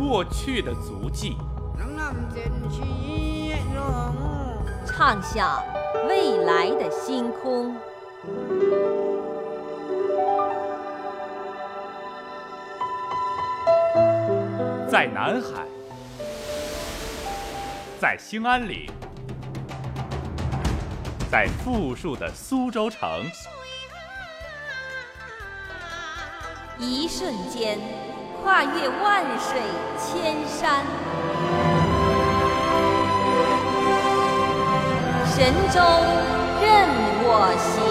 过去的足迹，唱响未来的星空。在南海，在兴安岭，在富庶的苏州城，一瞬间跨越万水千山，神州任我行。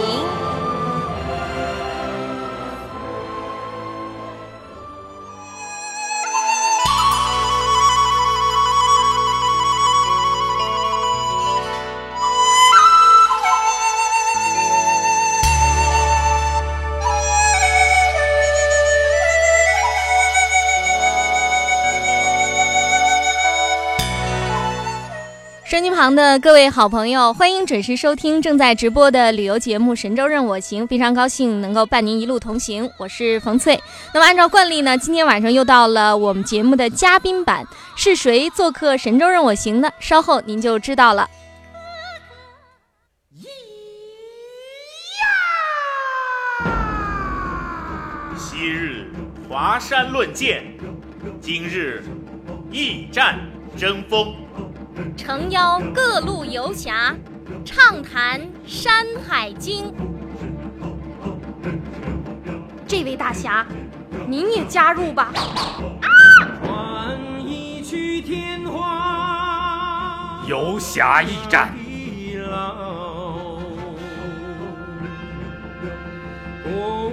旁的各位好朋友，欢迎准时收听正在直播的旅游节目《神州任我行》，非常高兴能够伴您一路同行，我是冯翠。那么按照惯例呢，今天晚上又到了我们节目的嘉宾版，是谁做客《神州任我行》呢？稍后您就知道了。昔日华山论剑，今日驿站争锋。诚邀各路游侠，畅谈《山海经》。这位大侠，您也加入吧。游侠驿站。好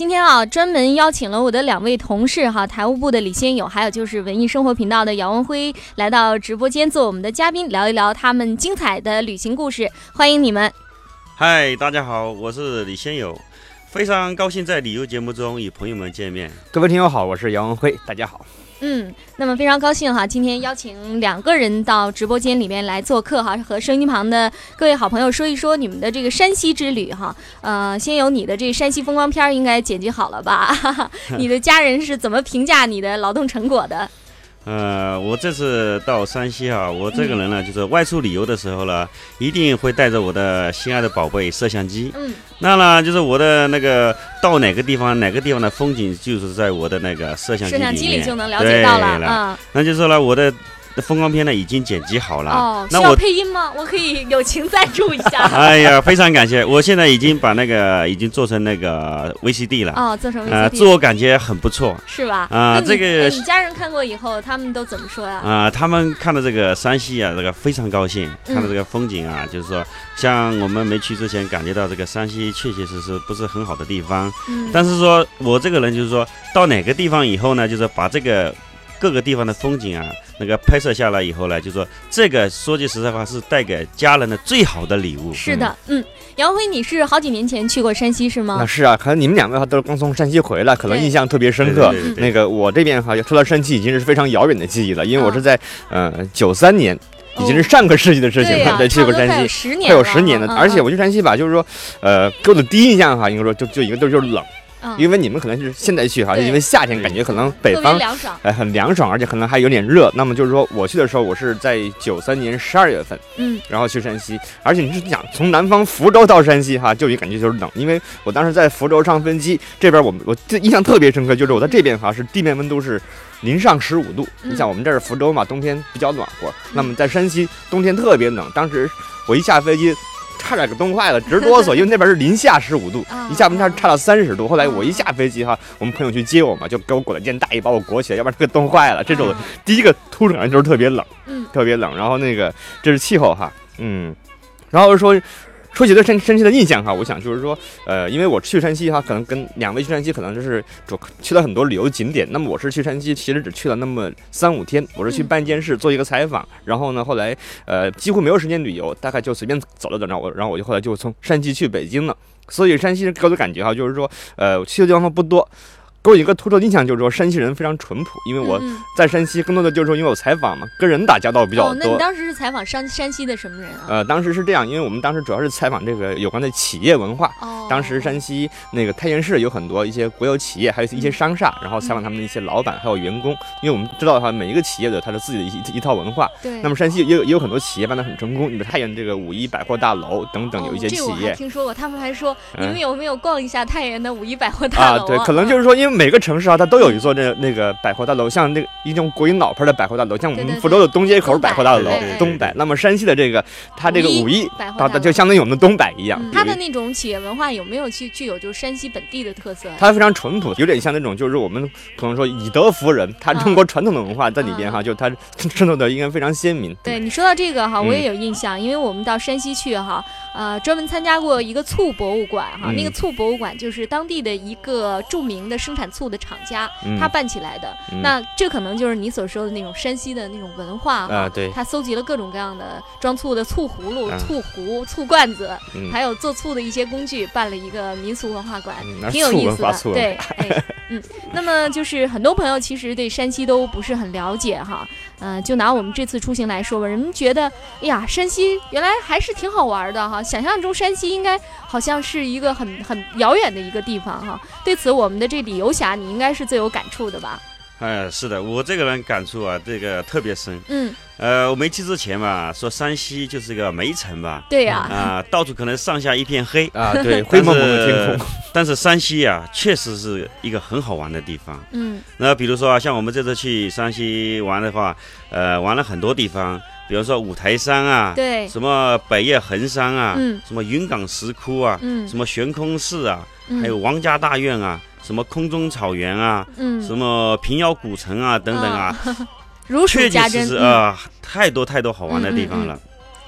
今天啊，专门邀请了我的两位同事哈，财务部的李先友，还有就是文艺生活频道的姚文辉，来到直播间做我们的嘉宾，聊一聊他们精彩的旅行故事。欢迎你们！嗨，大家好，我是李先友，非常高兴在旅游节目中与朋友们见面。各位听友好，我是姚文辉，大家好。嗯，那么非常高兴哈，今天邀请两个人到直播间里面来做客哈，和声音旁的各位好朋友说一说你们的这个山西之旅哈。呃，先由你的这山西风光片应该剪辑好了吧？你的家人是怎么评价你的劳动成果的？呃，我这次到山西啊，我这个人呢，就是外出旅游的时候呢，一定会带着我的心爱的宝贝摄像机。嗯，那呢，就是我的那个到哪个地方，哪个地方的风景，就是在我的那个摄像机摄像机里面就能了解到了嗯。那就是说呢，我的。风光片呢已经剪辑好了哦，需要配音吗？我可以友情赞助一下。哎呀，非常感谢！我现在已经把那个已经做成那个 VCD 了哦，做成 VCD，自我感觉很不错，是吧？啊，这个你家人看过以后，他们都怎么说呀？啊，他们看到这个山西啊，这个非常高兴，看到这个风景啊，就是说，像我们没去之前感觉到这个山西确确实实不是很好的地方，嗯，但是说我这个人就是说到哪个地方以后呢，就是把这个。各个地方的风景啊，那个拍摄下来以后呢，就说这个说句实在话，是带给家人的最好的礼物。是的，嗯，杨辉，你是好几年前去过山西是吗？那是啊，可能你们两个的话都是刚从山西回来，可能印象特别深刻。那个我这边哈，说到山西已经是非常遥远的记忆了，因为我是在呃九三年，已经是上个世纪的事情了，对，去过山西，十年，快有十年了。而且我去山西吧，就是说，呃，给我的第一印象哈，应该说就就一个字就是冷。因为你们可能是现在去哈，因为夏天感觉可能北方哎很凉爽，而且可能还有点热。那么就是说我去的时候，我是在九三年十二月份，嗯，然后去山西，而且你是讲从南方福州到山西哈，就一感觉就是冷，因为我当时在福州上飞机，这边我们我印象特别深刻，就是我在这边哈是地面温度是零上十五度，你想我们这儿福州嘛，冬天比较暖和，那么在山西冬天特别冷，当时我一下飞机。差点给冻坏了，直哆嗦，因为那边是零下十五度，一下温差差到三十度。后来我一下飞机哈，我们朋友去接我嘛，就给我裹了件大衣，把我裹起来，要不然给冻坏了。这种第一个突出感就是特别冷，嗯，特别冷。然后那个这是气候哈，嗯，然后说。说起对山山西的印象哈，我想就是说，呃，因为我去山西哈，可能跟两位去山西可能就是主去了很多旅游景点。那么我是去山西，其实只去了那么三五天。我是去办一件事，做一个采访，然后呢，后来呃几乎没有时间旅游，大概就随便走了走。然后我，然后我就后来就从山西去北京了。所以山西给我的感觉哈，就是说，呃，去的地方不多。给我一个突出的印象就是说，山西人非常淳朴。因为我在山西，更多的就是说，因为我采访嘛，跟人打交道比较多。那你当时是采访山山西的什么人啊？呃，当时是这样，因为我们当时主要是采访这个有关的企业文化。哦。当时山西那个太原市有很多一些国有企业，还有一些商厦，然后采访他们的一些老板还有员工。因为我们知道的话，每一个企业的它的自己的一一套文化。对。那么山西也有也有很多企业办得很成功，你们太原这个五一百货大楼等等有一些企业。听说过，他们还说你们有没有逛一下太原的五一百货大楼啊？对，可能就是说，因为每个城市啊，它。都有一座这那个百货大楼，像那个一种国营老牌的百货大楼，像我们福州的东街口百货大楼，东百。那么山西的这个，它这个五一百货，就相当于我们的东百一样。它的那种企业文化有没有具具有就是山西本地的特色？它非常淳朴，有点像那种就是我们可能说以德服人，它中国传统的文化在里边哈，就它渗透的应该非常鲜明。对你说到这个哈，我也有印象，因为我们到山西去哈，呃，专门参加过一个醋博物馆哈，那个醋博物馆就是当地的一个著名的生产醋的厂家。他办起来的，那这可能就是你所说的那种山西的那种文化啊。对，他搜集了各种各样的装醋的醋葫芦、醋壶、醋罐子，还有做醋的一些工具，办了一个民俗文化馆，挺有意思的。对，哎嗯，那么就是很多朋友其实对山西都不是很了解哈。嗯，就拿我们这次出行来说吧，人们觉得，哎呀，山西原来还是挺好玩的哈。想象中山西应该好像是一个很很遥远的一个地方哈。对此，我们的这旅游侠，你应该是最有感触的吧？哎，是的，我这个人感触啊，这个特别深。嗯。呃，我没去之前吧，说山西就是个煤城吧。对呀。啊，到处可能上下一片黑啊，对，灰蒙蒙的天空。但是山西啊，确实是一个很好玩的地方。嗯。那比如说啊，像我们这次去山西玩的话，呃，玩了很多地方，比如说五台山啊，对，什么百叶横山啊，嗯，什么云冈石窟啊，嗯，什么悬空寺啊，还有王家大院啊，什么空中草原啊，嗯，什么平遥古城啊，等等啊。如数家珍啊，太多太多好玩的地方了。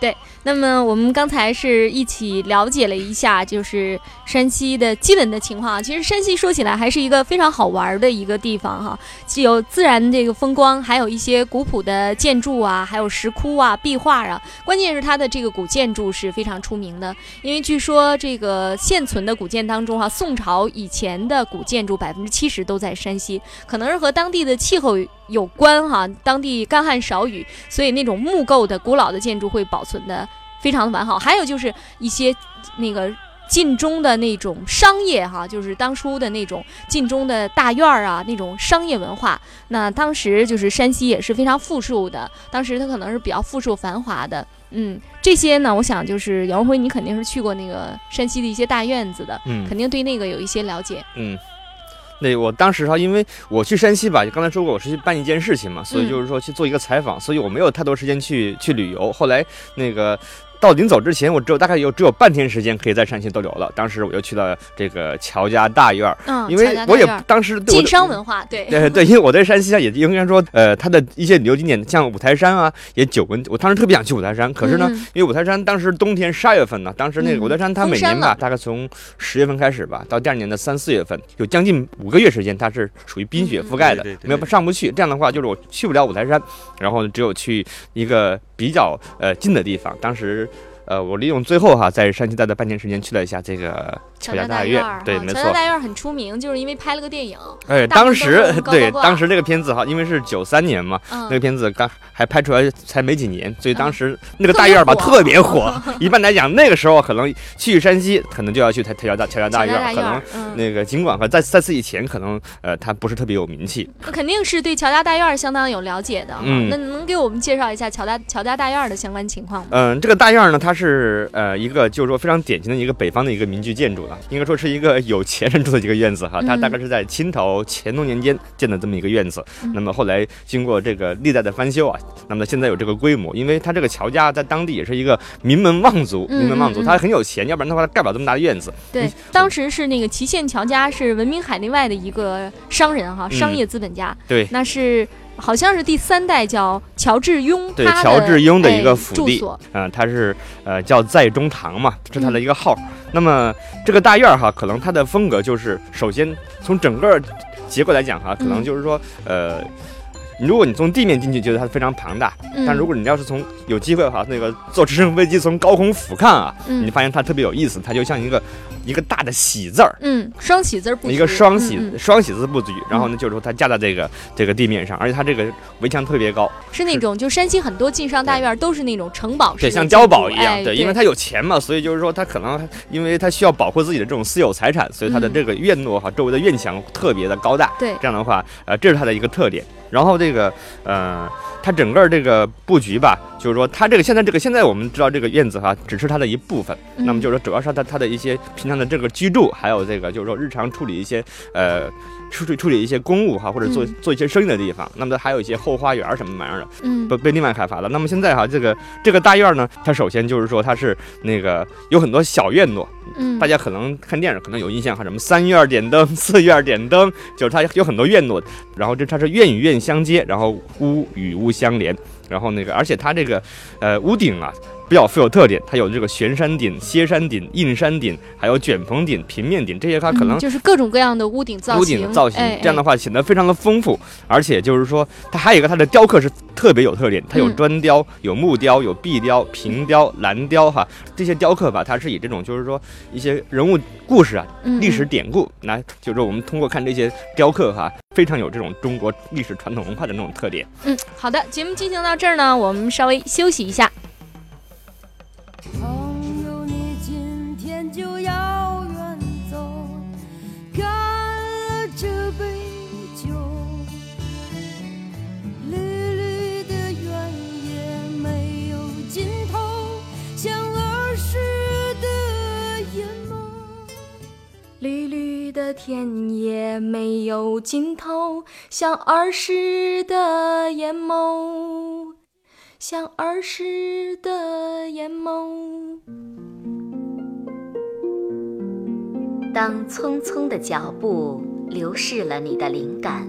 对。那么我们刚才是一起了解了一下，就是山西的基本的情况啊。其实山西说起来还是一个非常好玩的一个地方哈，既有自然这个风光，还有一些古朴的建筑啊，还有石窟啊、壁画啊。关键是它的这个古建筑是非常出名的，因为据说这个现存的古建当中哈，宋朝以前的古建筑百分之七十都在山西，可能是和当地的气候有关哈，当地干旱少雨，所以那种木构的古老的建筑会保存的。非常的完好，还有就是一些那个晋中的那种商业哈，就是当初的那种晋中的大院儿啊，那种商业文化。那当时就是山西也是非常富庶的，当时它可能是比较富庶繁华的。嗯，这些呢，我想就是杨辉，你肯定是去过那个山西的一些大院子的，嗯，肯定对那个有一些了解。嗯，那我当时哈，因为我去山西吧，刚才说过我是去办一件事情嘛，所以就是说去做一个采访，所以我没有太多时间去去旅游。后来那个。到临走之前，我只有大概有只有半天时间可以在山西逗留了。当时我就去了这个乔家大院儿，嗯，因为我也当时晋商文化，对 对对，因为我在山西啊，也应该说，呃，它的一些旅游景点，像五台山啊，也久闻。我当时特别想去五台山，可是呢，因为五台山当时冬天十二月份呢，当时那个五台山它每年吧，大概从十月份开始吧，到第二年的三四月份，有将近五个月时间，它是属于冰雪覆盖的，没有上不去。这样的话，就是我去不了五台山，然后只有去一个比较呃近的地方。当时。呃，我利用最后哈，在山西待的半年时间，去了一下这个乔家大院。对，没错。乔家大院很出名，就是因为拍了个电影。哎，当时对，当时这个片子哈，因为是九三年嘛，那个片子刚还拍出来才没几年，所以当时那个大院吧特别火。一般来讲，那个时候可能去山西，可能就要去乔乔家乔家大院。可能那个尽管和在在此以前，可能呃，他不是特别有名气。那肯定是对乔家大院相当有了解的。嗯，那能给我们介绍一下乔家乔家大院的相关情况吗？嗯，这个大院呢，它。它是呃一个就是说非常典型的一个北方的一个民居建筑了，应该说是一个有钱人住的一个院子哈。它大概是在清朝乾隆年间建的这么一个院子，那么后来经过这个历代的翻修啊，那么现在有这个规模，因为它这个乔家在当地也是一个名门望族，名门望族，他很有钱，要不然的话他盖不了这么大的院子。对，当时是那个祁县乔家是闻名海内外的一个商人哈，商业资本家。对，那是。好像是第三代叫乔治庸，对乔治庸的一个府邸，嗯，他是呃叫在中堂嘛，是他的一个号。那么这个大院儿哈，可能它的风格就是首先从整个结构来讲哈，可能就是说呃。如果你从地面进去，觉得它非常庞大；但如果你要是从有机会的话，那个坐直升飞机从高空俯瞰啊，你发现它特别有意思，它就像一个一个大的喜字儿，嗯，双喜字布局，一个双喜双喜字布局。然后呢，就是说它架在这个这个地面上，而且它这个围墙特别高，是那种就山西很多晋商大院都是那种城堡式，对，像碉堡一样，对，因为它有钱嘛，所以就是说它可能因为它需要保护自己的这种私有财产，所以它的这个院落哈周围的院墙特别的高大，对，这样的话，呃，这是它的一个特点。然后这个，呃，它整个这个布局吧，就是说，它这个现在这个现在我们知道这个院子哈，只是它的一部分。那么就是说，主要是它它的一些平常的这个居住，还有这个就是说日常处理一些呃。处理处理一些公务哈，或者做做一些生意的地方，那么还有一些后花园什么玩意儿的，嗯，被被另外开发了。那么现在哈，这个这个大院呢，它首先就是说它是那个有很多小院落，嗯，大家可能看电影可能有印象哈，什么三院点灯，四院点灯，就是它有很多院落，然后这它是院与院相接，然后屋与屋相连，然后那个而且它这个呃屋顶啊。比较富有特点，它有这个悬山顶、歇山顶、硬山顶，还有卷棚顶、平面顶，这些它可能就是各种各样的屋顶造型。屋顶造型这样的话显得非常的丰富，而且就是说它还有一个它的雕刻是特别有特点，它有砖雕、有木雕、有壁雕、平雕、蓝雕哈，这些雕刻吧，它是以这种就是说一些人物故事啊、历史典故来，就是说我们通过看这些雕刻哈，非常有这种中国历史传统文化的那种特点。嗯，好的，节目进行到这儿呢，我们稍微休息一下。朋友，你今天就要远走，干了这杯酒。绿绿的原野没有尽头，像儿时的眼眸。绿绿的田野没有尽头，像儿时的眼眸。像儿时的眼眸。当匆匆的脚步流逝了你的灵感，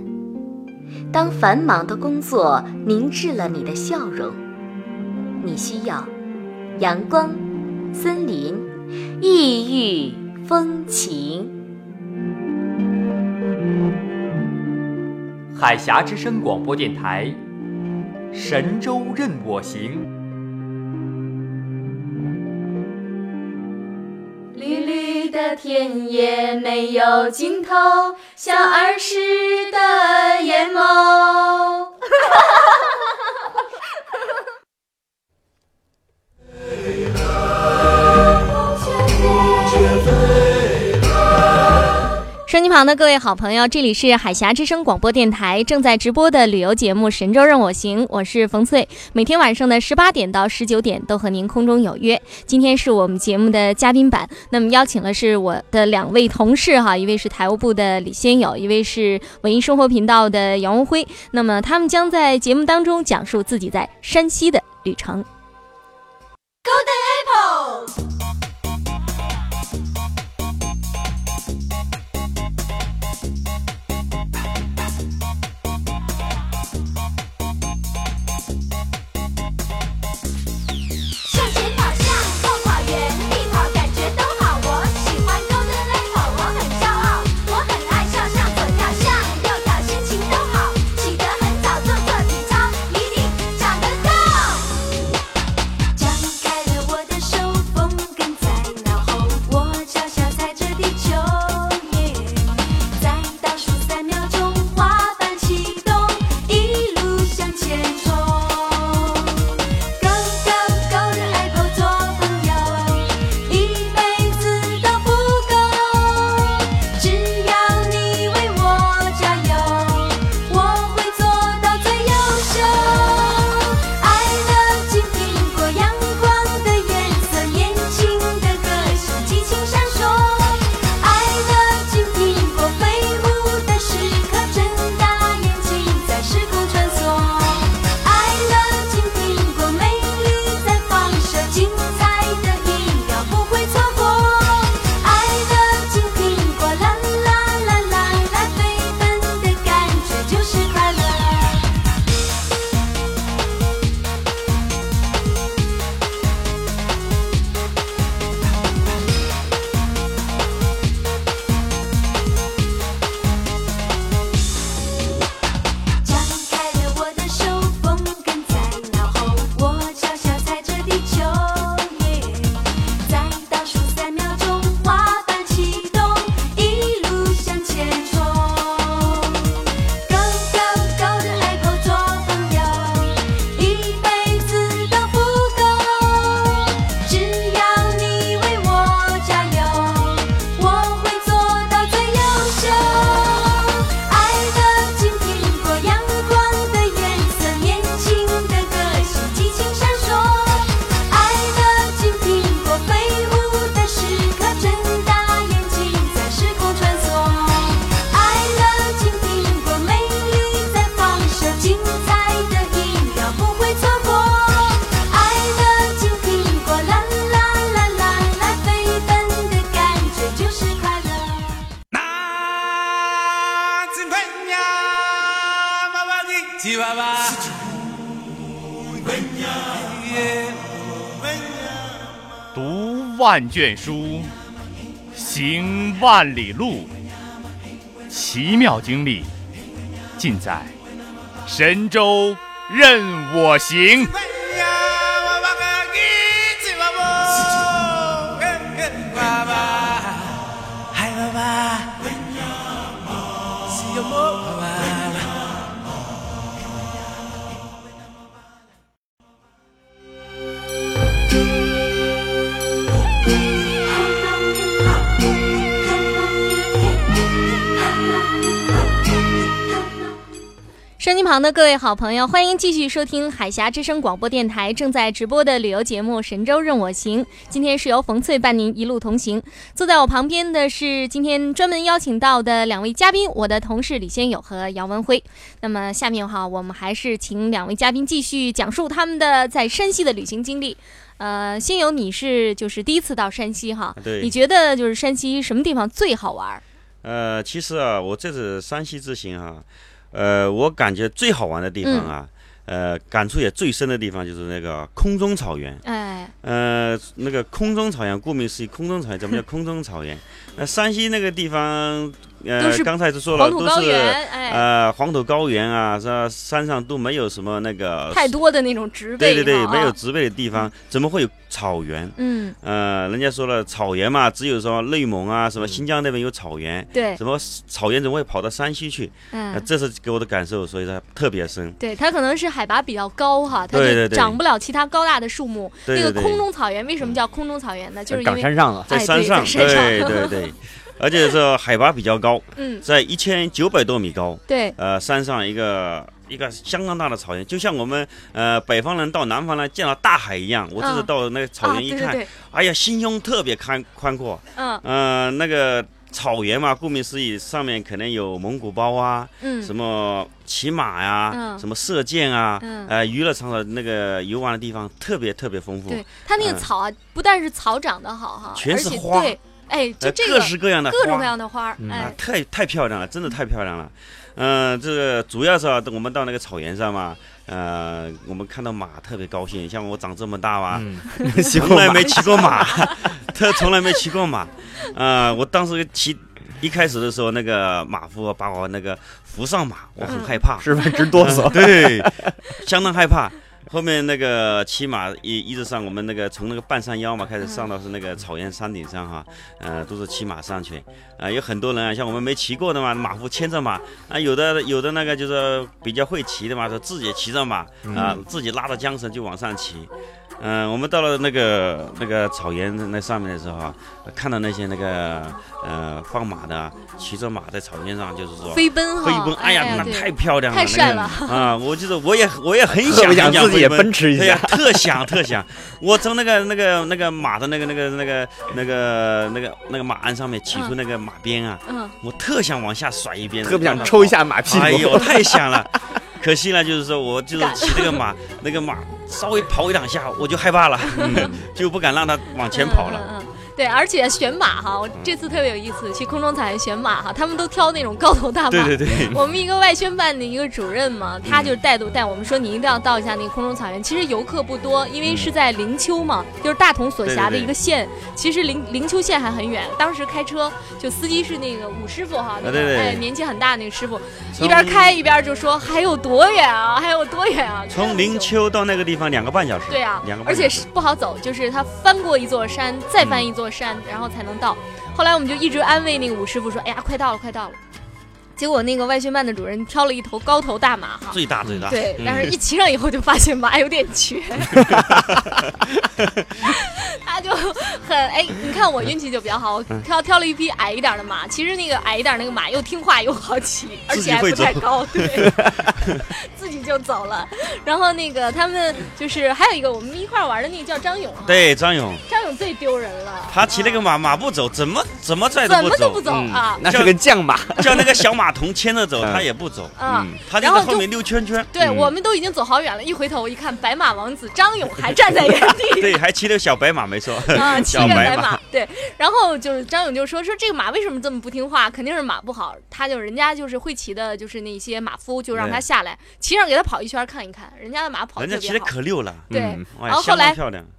当繁忙的工作凝滞了你的笑容，你需要阳光、森林、异域风情。海峡之声广播电台。神州任我行，绿绿的田野没有尽头，像儿时的眼眸。收机旁的各位好朋友，这里是海峡之声广播电台正在直播的旅游节目《神州任我行》，我是冯翠。每天晚上的十八点到十九点都和您空中有约。今天是我们节目的嘉宾版，那么邀请的是我的两位同事哈，一位是台务部的李先友，一位是文艺生活频道的杨文辉。那么他们将在节目当中讲述自己在山西的旅程。Golden Apple。万卷书，行万里路，奇妙经历尽在神州任我行。收音旁的各位好朋友，欢迎继续收听海峡之声广播电台正在直播的旅游节目《神州任我行》。今天是由冯翠伴您一路同行。坐在我旁边的是今天专门邀请到的两位嘉宾，我的同事李先友和姚文辉。那么下面哈，我们还是请两位嘉宾继续讲述他们的在山西的旅行经历。呃，先友，你是就是第一次到山西哈？对。你觉得就是山西什么地方最好玩？呃，其实啊，我这次山西之行哈。呃，我感觉最好玩的地方啊，呃，感触也最深的地方就是那个空中草原。哎，呃，那个空中草原，顾名思义，空中草原怎么叫空中草原？那山西那个地方。呃，刚才就说了，都是呃黄土高原啊，是吧？山上都没有什么那个太多的那种植被，对对对，没有植被的地方，怎么会有草原？嗯，呃，人家说了，草原嘛，只有说内蒙啊，什么新疆那边有草原，对，什么草原怎么会跑到山西去？嗯，这是给我的感受，所以它特别深。对，它可能是海拔比较高哈，它就长不了其他高大的树木。那个空中草原为什么叫空中草原呢？就是因为山上了，在山上，对对对。而且是海拔比较高，嗯，在一千九百多米高，对，呃，山上一个一个相当大的草原，就像我们呃北方人到南方来见到大海一样。我这次到那个草原一看，哎呀，心胸特别宽宽阔，嗯，呃，那个草原嘛，顾名思义，上面可能有蒙古包啊，嗯，什么骑马呀，什么射箭啊，呃，娱乐场所那个游玩的地方特别特别丰富。对，它那个草啊，不但是草长得好哈，全是花。哎，就这个各式各样的各种各样的花儿，哎，太太漂亮了，真的太漂亮了。嗯，这个主要是啊，我们到那个草原上嘛，呃，我们看到马特别高兴。像我长这么大吧，从来没骑过马，他从来没骑过马。啊，我当时骑一开始的时候，那个马夫把我那个扶上马，我很害怕，是吧？直哆嗦，对，相当害怕。后面那个骑马一一直上，我们那个从那个半山腰嘛开始上到是那个草原山顶上哈，呃，都是骑马上去，啊，有很多人啊，像我们没骑过的嘛，马夫牵着马，啊，有的有的那个就是比较会骑的嘛，说自己骑着马，啊，自己拉着缰绳就往上骑。嗯，我们到了那个那个草原那上面的时候啊，看到那些那个呃放马的骑着马在草原上，就是说飞奔飞奔，哎呀，那太漂亮了，太帅了啊！我就是我也我也很想想自己也奔驰一下，特想特想。我从那个那个那个马的那个那个那个那个那个那个马鞍上面骑出那个马鞭啊，嗯我特想往下甩一鞭，特别想抽一下马屁股，哎呦，太想了。可惜呢，就是说我就是骑这个马，那个马稍微跑一两下，我就害怕了，就不敢让它往前跑了。对，而且选马哈，我这次特别有意思，去空中草原选马哈，他们都挑那种高头大马。对对对。我们一个外宣办的一个主任嘛，他就带度带我们说，你一定要到一下那个空中草原。其实游客不多，因为是在灵丘嘛，就是大同所辖的一个县。其实灵灵丘县还很远，当时开车就司机是那个武师傅哈，那个哎年纪很大那个师傅，一边开一边就说还有多远啊，还有多远啊。从灵丘到那个地方两个半小时。对啊，两个而且是不好走，就是他翻过一座山，再翻一座。山，然后才能到。后来我们就一直安慰那个武师傅说：“哎呀，快到了，快到了。”结果那个外宣办的主任挑了一头高头大马，哈，最大最大。对，但是一骑上以后就发现马有点瘸。他就很哎，你看我运气就比较好，我挑挑了一匹矮一点的马。其实那个矮一点那个马又听话又好骑，而且还不太高，对，自己就走了。然后那个他们就是还有一个我们一块玩的那个叫张勇，对，张勇，张勇最丢人了。他骑那个马，马不走，怎么怎么拽都不走，怎么都不走啊？那是个犟马，叫那个小马童 牵着走，他也不走，嗯，他就在后面溜圈圈。对，我们都已经走好远了，一回头一看，白马王子张勇还站在原地，对，还骑着小白马没。说啊，骑个白着白马，对。然后就是张勇就说说这个马为什么这么不听话？肯定是马不好。他就人家就是会骑的，就是那些马夫就让他下来，骑上给他跑一圈看一看，人家的马跑得人家骑的特别好。可溜了，对嗯，然后后来。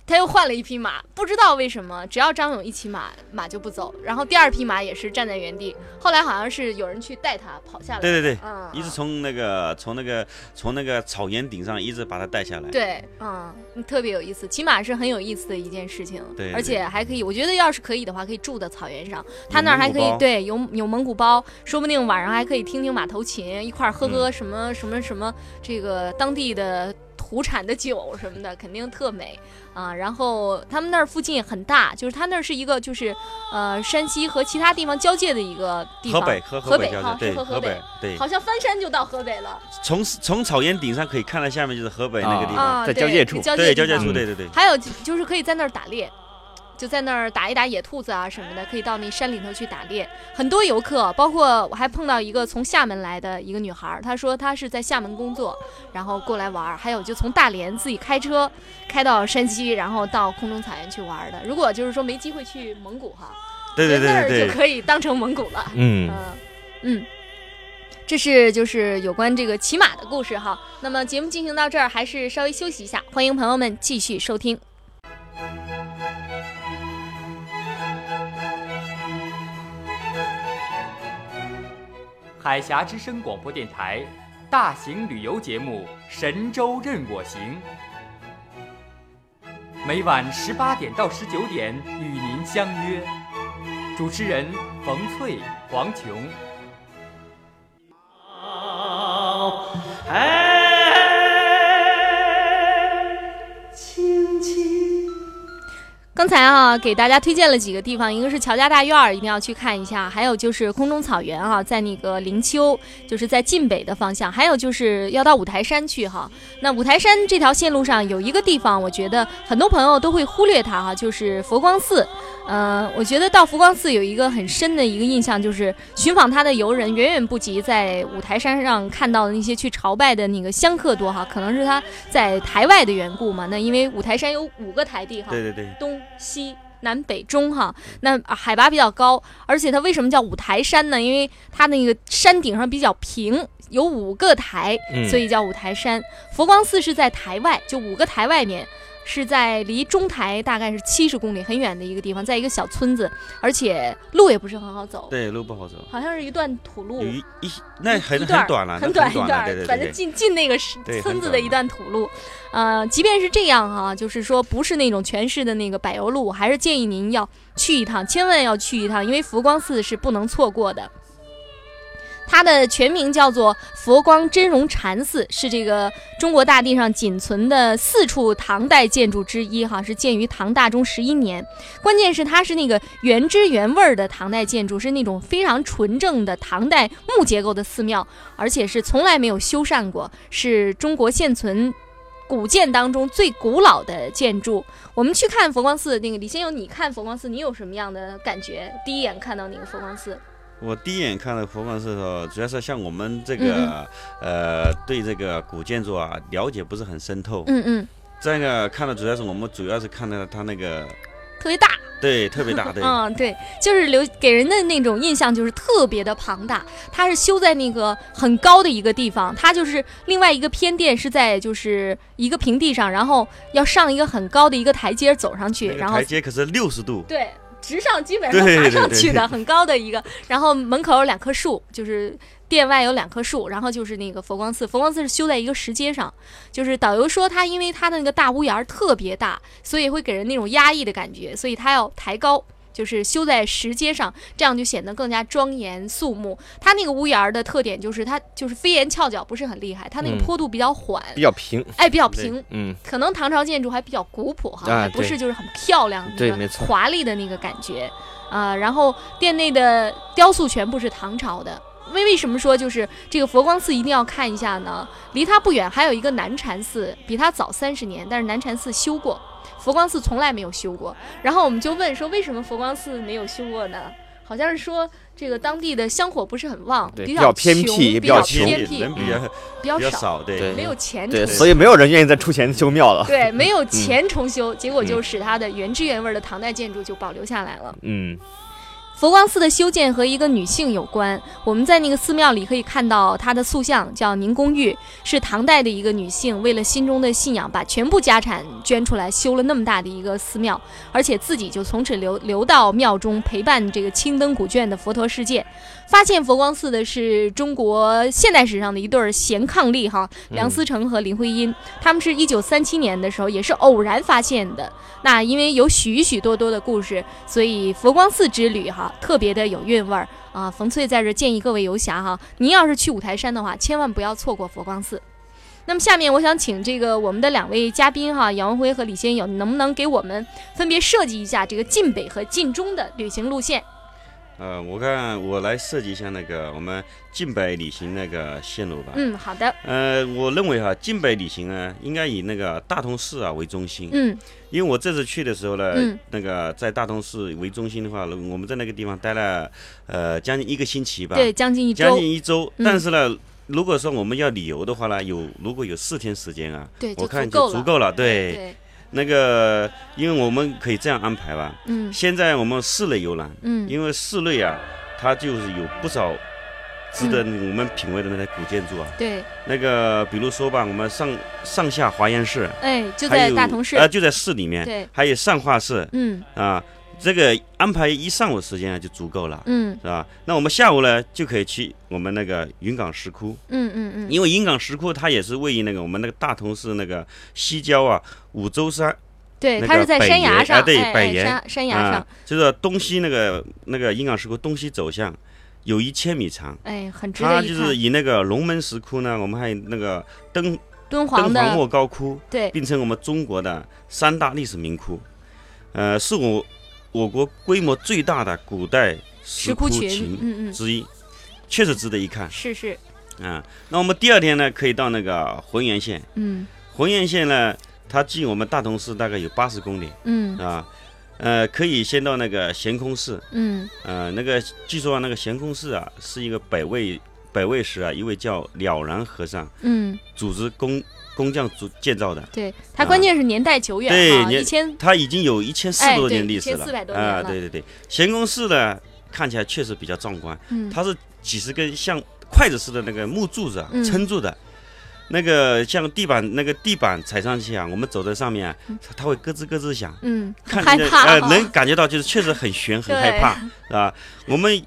他又换了一匹马，不知道为什么，只要张勇一骑马，马就不走。然后第二匹马也是站在原地。后来好像是有人去带他跑下来。对对对，嗯，一直从那个从那个从那个草原顶上一直把他带下来。对，嗯，特别有意思。骑马是很有意思的一件事情，对而且还可以，我觉得要是可以的话，可以住在草原上，他那儿还可以对有有蒙古包，说不定晚上还可以听听马头琴，一块儿喝喝什么、什么什么这个当地的土产的酒什么的，肯定特美啊。然后他们那儿附近很大，就是他那儿是一个就是呃山西和其他地方交界的一个地方，河北和河北交界，对哈是和河河北，对，好像翻山就到河北了从从草原顶上可以看到下面就是河北那个地方，啊，对在交界处对交界处，对对对。还有就就是可以在那儿打猎，就在那儿打一打野兔子啊什么的，可以到那山里头去打猎。很多游客，包括我还碰到一个从厦门来的一个女孩儿，她说她是在厦门工作，然后过来玩儿。还有就从大连自己开车开到山西，然后到空中草原去玩儿的。如果就是说没机会去蒙古哈，对对在那儿就对对对，可以当成蒙古了。嗯嗯嗯，这是就是有关这个骑马的故事哈。那么节目进行到这儿，还是稍微休息一下，欢迎朋友们继续收听。海峡之声广播电台大型旅游节目《神州任我行》，每晚十八点到十九点与您相约。主持人冯翠、黄琼。刚才啊，给大家推荐了几个地方，一个是乔家大院儿，一定要去看一下；还有就是空中草原啊，在那个灵丘，就是在晋北的方向；还有就是要到五台山去哈。那五台山这条线路上有一个地方，我觉得很多朋友都会忽略它哈，就是佛光寺。嗯、我觉得到佛光寺有一个很深的一个印象，就是寻访它的游人远远不及在五台山上看到的那些去朝拜的那个香客多哈，可能是它在台外的缘故嘛。那因为五台山有五个台地哈，对对对，东西南北中哈，那啊海拔比较高，而且它为什么叫五台山呢？因为它那个山顶上比较平，有五个台，嗯所以叫五台山。佛光寺是在台外，就五个台外面。是在离中台大概是七十公里很远的一个地方，在一个小村子，而且路也不是很好走，对路不好走，好像是一段土路，一一那很一段很短了，很短一段反正。进进那个是村子的一段土路，呃，即便是这样哈、就是说不是那种全市的那个柏油路，我还是建议您要去一趟，千万要去一趟，因为佛光寺是不能错过的。它的全名叫做佛光真容禅寺，是这个中国大地上仅存的四处唐代建筑之一，哈，是建于唐大中十一年。关键是它是那个原汁原味的唐代建筑，是那种非常纯正的唐代木结构的寺庙，而且是从来没有修缮过，是中国现存古建当中最古老的建筑。我们去看佛光寺，那个李先勇，你看佛光寺，你有什么样的感觉？第一眼看到那个佛光寺，我第一眼看到佛光寺的时候，主要是像我们这嗯个呃对这个古建筑啊了解不是很深透。嗯嗯，这个看的主要是我们主要是看到它那个特别大，对特别大，对 嗯，对，就是留给人的那种印象就是特别的庞大。它是修在那个很高的一个地方，它就是另外一个偏殿是在就是一个平地上，然后要上一个很高的一个台阶走上去，然后台阶可是六十度。对。直上基本上爬上去的，很高的一个，然后门口有两棵树，就是殿外有两棵树，然后就是那个佛光寺。佛光寺是修在一个石阶上，就是导游说他因为他的那个大屋檐儿特别大，所以会给人那种压抑的感觉，所以他要抬高，就是修在石阶上，这样就显得更加庄严肃穆。它那个屋檐儿的特点就是它就是飞檐翘角不是很厉害，它那个嗯。坡度比较缓，比较平，哎，比较平。嗯，可能唐朝建筑还比较古朴哈，啊还不是就是很漂亮、那个对没错。华丽的那个感觉。啊、然后殿内的雕塑全部是唐朝的。为为什么说就是这个佛光寺一定要看一下呢？离它不远还有一个南禅寺，比它早三十年，但是南禅寺修过，佛光寺从来没有修过。然后我们就问说，为什么佛光寺没有修过呢？好像是说这个当地的香火不是很旺，对比较偏穷僻比较比偏穷僻，人比较比较少，比较少，对对没有钱对，重所以没有人愿意再出钱修庙了。对，没有钱重修，结果就使它的原汁原味的唐代建筑就保留下来了。嗯，佛光寺的修建和一个女性有关。我们在那个寺庙里可以看到她的塑像，叫宁公玉，是唐代的一个女性，为了心中的信仰，把全部家产捐出来修了那么大的一个寺庙，而且自己就从此留留到庙中陪伴这个青灯古卷的佛陀世界。发现佛光寺的是中国现代史上的一对儿贤伉俪哈，梁思成和林徽因，他们是一九三七年的时候也是偶然发现的。那因为有许许多多的故事，所以佛光寺之旅哈特别的有韵味儿啊。冯翠在这建议各位游侠哈，您要是去五台山的话，千万不要错过佛光寺。那么下面我想请这个我们的两位嘉宾哈，杨文辉和李先友，能不能给我们分别设计一下这个晋北和晋中的旅行路线？呃，我看我来设计一下那个我们晋北旅行那个线路吧。嗯，好的，呃，我认为哈，晋北旅行呢，应该以那个大同市啊为中心。嗯因为我这次去的时候呢，嗯那个在大同市为中心的话，我们在那个地方待了呃将近一个星期吧，对，将近一将周，近一周。嗯但是呢，如果说我们要旅游的话呢，有如果有四天时间啊，对，我看就足够了。对，对，那个因为我们可以这样安排吧，嗯。现在我们室内游览，嗯，因为室内啊，它就是有不少值得我们品味的那些古建筑啊。对，那个比如说吧，我们上上下华严寺，哎，就在大同市，啊、就在市里面，对，还有上化寺嗯。啊，这个安排一上午时间啊就足够了。嗯是吧？那我们下午呢就可以去我们那个云冈石窟，嗯嗯嗯，因为云冈石窟它也是位于那个我们那个大同市那个西郊啊五洲山对，它是在山崖上，啊对哎哎北岩山山崖啊上，，就是东西那个那个云冈石窟东西走向有一千米长。哎，很值它。就是以那个龙门石窟呢，我们还有那个敦敦煌敦煌的，莫高窟，对，并称我们中国的三大历史名窟，呃，是我我国规模最大的古代石窟群，嗯嗯，之一，确实值得一看。是是，啊。那我们第二天呢，可以到那个浑源县，嗯。浑源县呢，它距我们大同市大概有八十公里嗯。啊，呃，可以先到那个悬空寺，嗯。呃，那个据说那个悬空寺啊，是一个北魏北魏时啊一位叫了然和尚嗯，组织工工匠组建造的。对，它关键是年代久远啊对，年一千，它已经有一千四百多年历史了1400多年啊！对对对，咸空寺呢，看起来确实比较壮观，嗯它是几十根像筷子似的那个木柱子撑住的。那个像地板，那个地板踩上去啊，我们走在上面啊，它它会咯吱咯吱响，嗯，看害怕着呃能感觉到就是确实很悬很 害怕，是吧？我们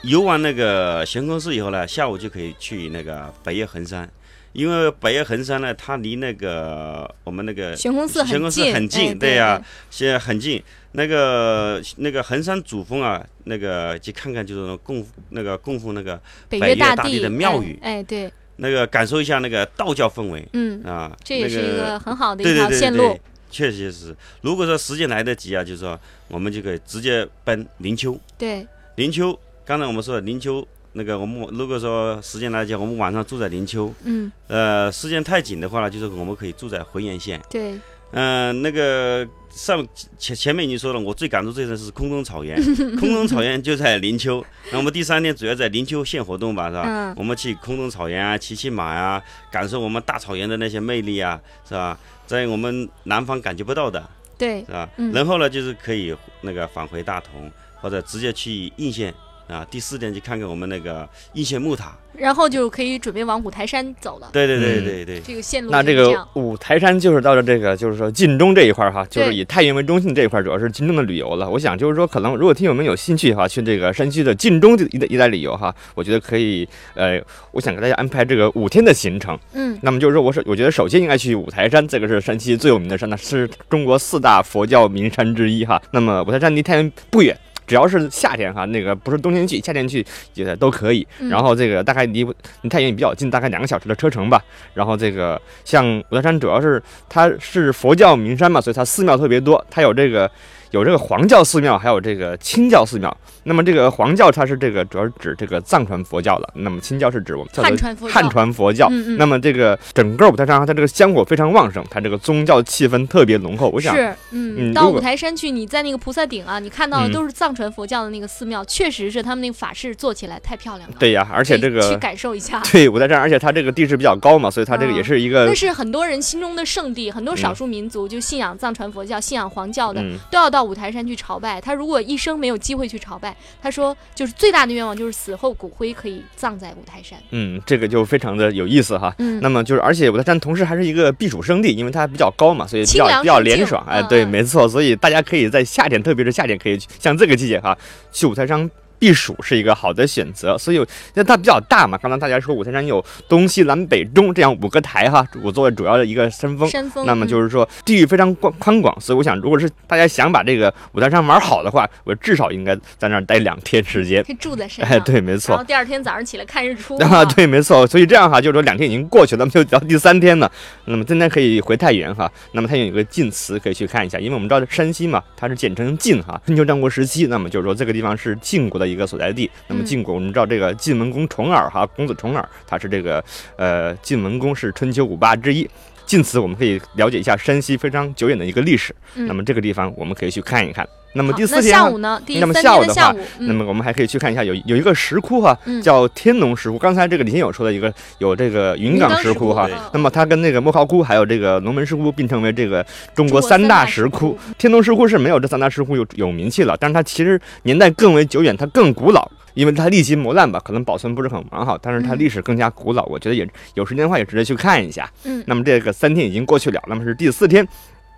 游完那个悬空寺以后呢，下午就可以去那个百叶恒山，因为百岳衡山呢，它离那个我们那个悬空寺悬空寺，很近，哎对呀、现在很近。那个那个衡山主峰啊，那个去看看就是供那个供奉那个北岳大帝帝的庙宇哎，哎对，那个感受一下那个道教氛围嗯，啊。这也是一个很好的一条线路，确实是。如果说时间来得及啊，就是说我们就可以直接奔灵丘。对，灵丘，刚才我们说的灵丘，那个我们如果说时间来讲，我们晚上住在灵丘，嗯呃，时间太紧的话呢，就是我们可以住在浑源县。对，嗯、那个上前前面已经说了，我最感触最深是空中草原，空中草原就在灵丘。那我们第三天主要在灵丘县活动吧，是吧？嗯我们去空中草原啊，骑骑马呀、感受我们大草原的那些魅力啊，是吧？在我们南方感觉不到的，对是，吧？嗯然后呢，就是可以那个返回大同，或者直接去应县啊。第四天去看看我们那个应县木塔。然后就可以准备往五台山走了。对对对嗯对对，这个线路那这个五台山就是到了这个，就是说晋中这一块儿哈，就是以太原为中心这一块，主要是晋中的旅游了。我想就是说，可能如果听友们有兴趣的话，去这个山区的晋中一带一带旅游哈，我觉得可以，呃，我想给大家安排这个五天的行程。嗯那么就是说，我首我觉得首先应该去五台山，这个是山西最有名的山，那是中国四大佛教名山之一哈。那么五台山离太原不远。只要是夏天哈，那个不是冬天去，夏天去也都可以。嗯然后这个大概离离太原也比较近，大概两个小时的车程吧。然后这个像五台山，主要是它是佛教名山嘛，所以它寺庙特别多，它有这个有这个黄教寺庙，还有这个清教寺庙。那么这个黄教它是这个主要是指这个藏传佛教了，那么清教是指我们叫汉传佛教汉传佛教。嗯嗯那么这个整个五台山它这个香火非常旺盛，它这个宗教气氛特别浓厚。我想，是，嗯，到五台山去，你在那个菩萨顶啊，你看到的嗯都是藏传佛教的那个寺庙，确实是他们那个法事做起来太漂亮了。对呀，而且这个去感受一下。对五台山，而且它这个地势比较高嘛，所以它这个也是一个那是很多人心中的圣地，很多少数民族就信仰藏传佛教、信仰黄教的，嗯都要到五台山去朝拜。他如果一生没有机会去朝拜，他说就是最大的愿望就是死后骨灰可以葬在五台山。嗯，这个就非常的有意思哈。嗯那么就是，而且五台山同时还是一个避暑胜地，因为它比较高嘛，所以比较比较凉爽。哎，对，没错，所以大家可以在夏天，特别是夏天，可以去像这个季节哈，去五台山。避暑是一个好的选择，所以因为它比较大嘛，刚才大家说五台山有东西南北中这样五个台哈，我作为主要的一个山峰，山峰，那么嗯就是说地域非常宽宽广，所以我想，如果是大家想把这个五台山玩好的话，我至少应该在那儿待两天时间。可以住在山上。哎，对，没错然后。第二天早上起来看日出 啊，对，没错，所以这样哈，就是说两天已经过去了，那么就到第三天了。那么今天可以回太原哈，那么太原有个晋祠可以去看一下，因为我们知道山西嘛，它是简称晋哈，春秋战国时期，那么就是说这个地方是晋国的一个所在地。那么嗯晋国我们知道这个晋文公重耳哈，公子重耳，他是这个呃晋文公是春秋五霸之一。晋祠我们可以了解一下山西非常久远的一个历史，嗯那么这个地方我们可以去看一看。那么第四天那下午呢？第那么三下午的话那么我们还可以去看一下有有一个石窟哈，嗯叫天龙石窟。刚才这个李天友说的一个有这个云冈石窟哈那么它跟那个莫高窟还有这个龙门石窟并称为这个中国三大石石窟窟。天龙石窟是没有这三大石窟有有名气了，但是它其实年代更为久远，它更古老。因为它历经磨难吧，可能保存不是很完好，但是它嗯历史更加古老，我觉得也有时间的话也值得去看一下。嗯那么这个三天已经过去了，那么是第四天，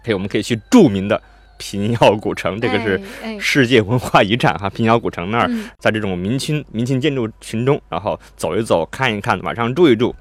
可以我们可以去著名的平遥古城，这个是世界文化遗产哈，平遥古城那儿，嗯在这种明清明清建筑群中，然后走一走，看一看，晚上住一住。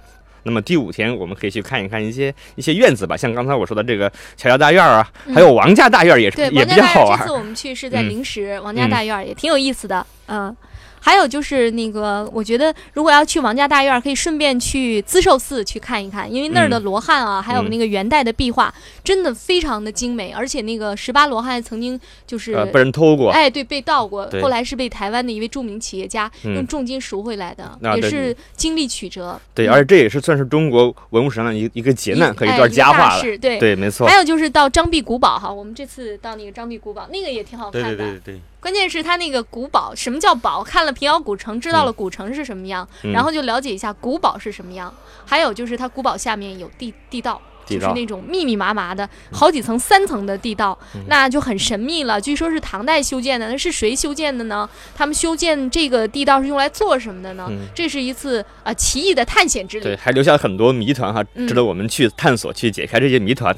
那么第五天我们可以去看一看一些一些院子吧，像刚才我说的这个乔家大院啊，嗯还有王家大院也是对，也比较好玩院这次。我们去是在嗯灵石王家大院儿，也挺有意思的。嗯，还有就是那个，我觉得如果要去王家大院儿，可以顺便去资寿寺去看一看，因为那儿的嗯罗汉啊，还有嗯那个元代的壁画，真的非常的精美，而且那个十八罗汉曾经就是。呃，被人偷过，哎，对，被盗过，后来是被台湾的一位著名企业家嗯用重金赎回来的，也是经历曲折。对，嗯而且这也是算是中国文物史上的一一个劫难和一段佳话了。事对。对，没错还。有就是到张壁古堡哈，我们这次到那个张壁古堡，那个也挺好看的。对对对对，关键是它那个古堡，什么叫堡？看了平遥古城，知道了古城是什么样，嗯然后就了解一下古堡是什么样。还有就是它古堡下面有地地道。就是那种密密麻麻的好几层、三层的地道，嗯那就很神秘了。据说是唐代修建的，那是谁修建的呢？他们修建这个地道是用来做什么的呢？嗯这是一次呃奇异的探险之旅对，旅。还留下了很多谜团哈，嗯值得我们去探索、去解开这些谜团。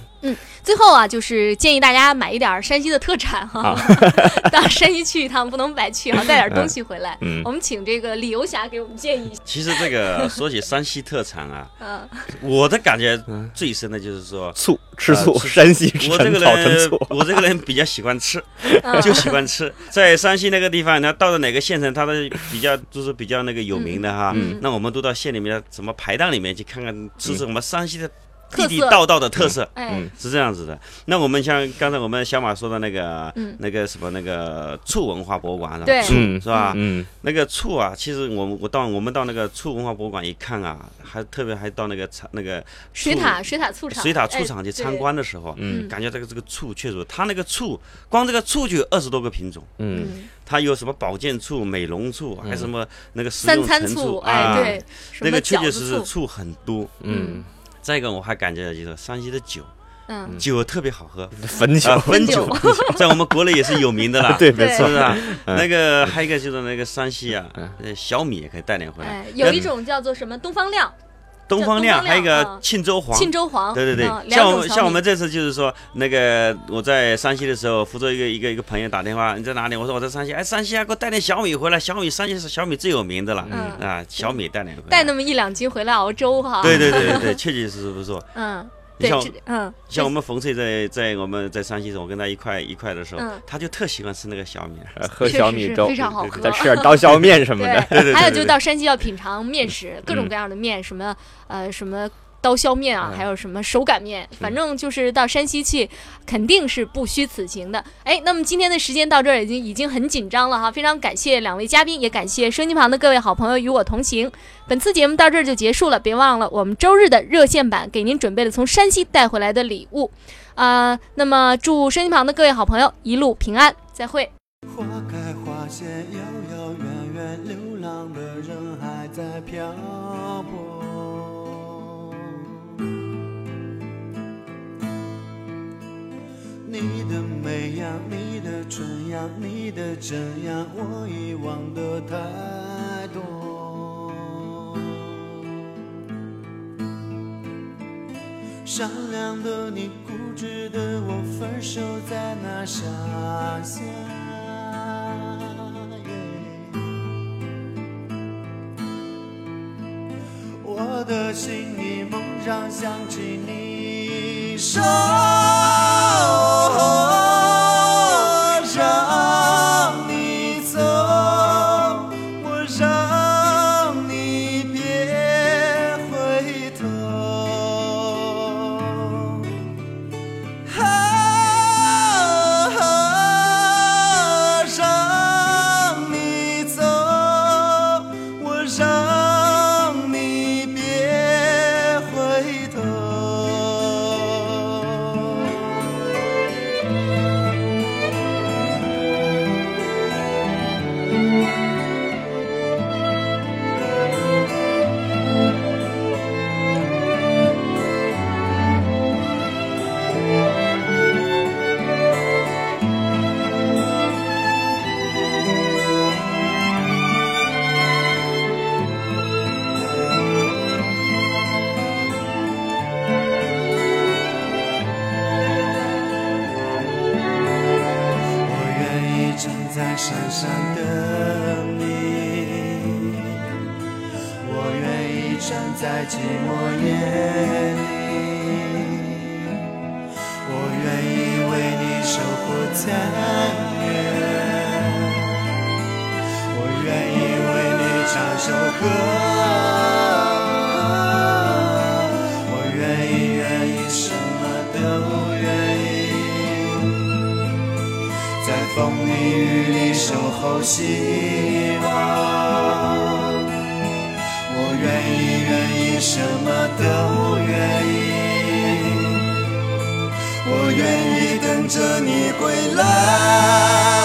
最后啊，就是建议大家买一点山西的特产哈、啊。到山西去一趟不能白去啊，带点东西回来。嗯。我们请这个李游侠给我们建议。其实这个说起山西特产啊，嗯，我的感觉嗯最深的就是说，醋，吃醋，呃山西我这个人醋。，我这个人比较喜欢吃，嗯。就喜欢吃。在山西那个地方，呢到了哪个县城，它的比较就是比较那个有名的哈，嗯。那我们都到县里面的什么排档里面去看看，吃吃我们山西的地地道道的特色。哎，嗯是这样子的，那我们像刚才我们小马说的那个，嗯。那个什么那个醋文化博物馆，对。醋嗯是吧？嗯。那个醋啊，其实我们我到我们到那个醋文化博物馆一看啊，还特别还到那个厂那个水塔水塔醋厂，水塔醋哎厂去参。观的时候，嗯。感觉这个这个醋确实，它那个醋光这个醋就有二十多个品种，嗯。嗯，它有什么保健醋、美容醋，还有什么那个食三用陈餐醋，啊哎，，对，那个确确实实醋。很多。嗯，再一个我还感觉就是山西的酒，嗯，酒特别好喝，汾酒。啊，，汾酒。在我们国内也是有名的啦。对，没错。是不。是啊？嗯。那个还有一个就是那个山西啊嗯，呃小米也可以带点回来。哎。，有一种叫做什么东方亮、东方亮，还有一个啊庆州黄。沁州黄，对对对嗯，像我像我们这次就是说，那个我在山西的时候，福州一个一个一个朋友打电话，你在哪里？我说我在山西，哎，山西啊，给我带点小米回来。小米山西是小米最有名的了，嗯啊，小米带点回来。带那么一两斤回来熬粥哈。对对对对对，确 确实实不错。嗯，对，像嗯，像我们冯翠在在我们在山西的时候，我跟他一块一块的时候嗯，他就特喜欢吃那个小米。呃 喝小米粥非，常好喝再。吃点刀削面什么的。对，还有就到山西要品尝面食，各种嗯各样的面，什么呃什么刀削面啊，嗯还有什么手擀面，反正就是到山西去，肯定是不虚此行的。哎，那么今天的时间到这儿已经已经很紧张了哈，非常感谢两位嘉宾，也感谢收音机旁的各位好朋友与我同行。本次节目到这儿就结束了，别忘了我们周日的热线版给您准备了从山西带回来的礼物，啊、那么祝收音机旁的各位好朋友一路平安，再会。花开花谢，遥遥远远，流浪的人还在漂你的美呀，你的纯呀，你的真呀，我遗忘的太多。善良的你，固执的我，分手在那山下。我的心里梦上想起你说，在寂寞夜里，我愿意为你守护残月，我愿意为你唱首歌。我愿意，愿意，什么都愿意。在风里雨里守候心什么都愿意。我愿意等着你归来。